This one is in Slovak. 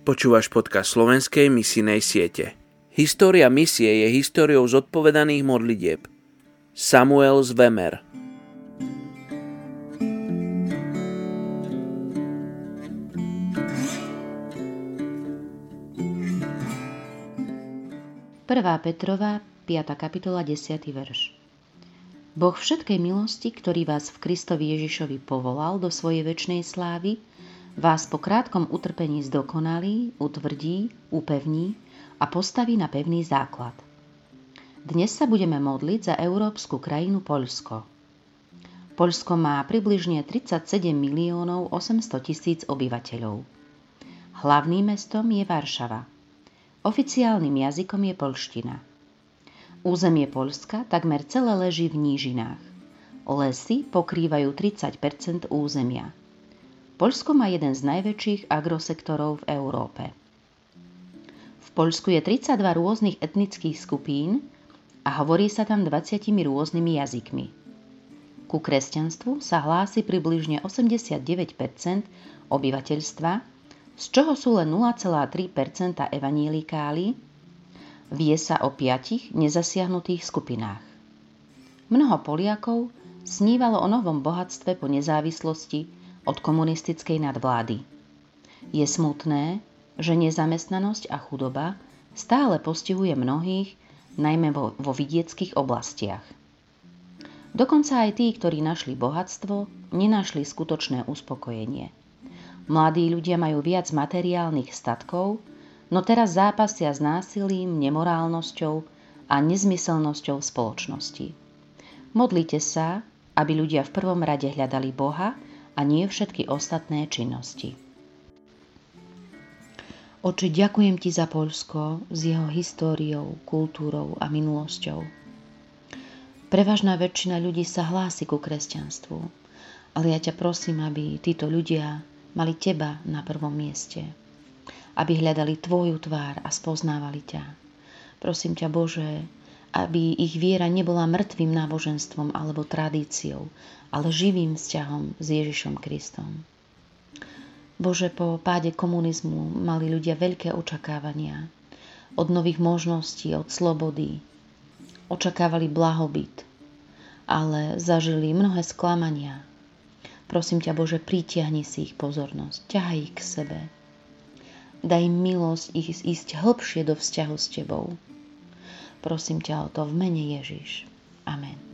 Počúvaš podcast slovenskej misijnej siete. História misie je históriou zodpovedaných modlitieb. Samuel Zvemer Prvá Petrova, 5. kapitola, 10. verš. Boh všetkej milosti, ktorý vás v Kristovi Ježišovi povolal do svojej väčšnej slávy, vás po krátkom utrpení zdokonalí, utvrdí, upevní a postaví na pevný základ. Dnes sa budeme modliť za európsku krajinu Poľsko. Poľsko má približne 37 miliónov 800 tisíc obyvateľov. Hlavným mestom je Varšava. Oficiálnym jazykom je polština. Územie Poľska takmer celé leží v nížinách. Lesy pokrývajú 30% územia – Poľsko má jeden z najväčších agrosektorov v Európe. V Poľsku je 32 rôznych etnických skupín a hovorí sa tam 20 rôznymi jazykmi. Ku kresťanstvu sa hlási približne 89% obyvateľstva, z čoho sú len 0,3% evanielikáli, vie sa o piatich nezasiahnutých skupinách. Mnoho Poliakov snívalo o novom bohatstve po nezávislosti od komunistickej nadvlády. Je smutné, že nezamestnanosť a chudoba stále postihuje mnohých, najmä vo, vo vidieckých oblastiach. Dokonca aj tí, ktorí našli bohatstvo, nenašli skutočné uspokojenie. Mladí ľudia majú viac materiálnych statkov, no teraz zápasia s násilím, nemorálnosťou a nezmyselnosťou spoločnosti. Modlite sa, aby ľudia v prvom rade hľadali Boha a nie všetky ostatné činnosti. Oči, ďakujem ti za Polsko s jeho históriou, kultúrou a minulosťou. Prevažná väčšina ľudí sa hlási ku kresťanstvu, ale ja ťa prosím, aby títo ľudia mali teba na prvom mieste, aby hľadali tvoju tvár a spoznávali ťa. Prosím ťa, Bože, aby ich viera nebola mŕtvým náboženstvom alebo tradíciou, ale živým vzťahom s Ježišom Kristom. Bože, po páde komunizmu mali ľudia veľké očakávania od nových možností, od slobody. Očakávali blahobyt, ale zažili mnohé sklamania. Prosím ťa, Bože, pritiahni si ich pozornosť, ťahaj ich k sebe. Daj im milosť ich ísť hĺbšie do vzťahu s Tebou Prosím ťa o to v mene Ježiš. Amen.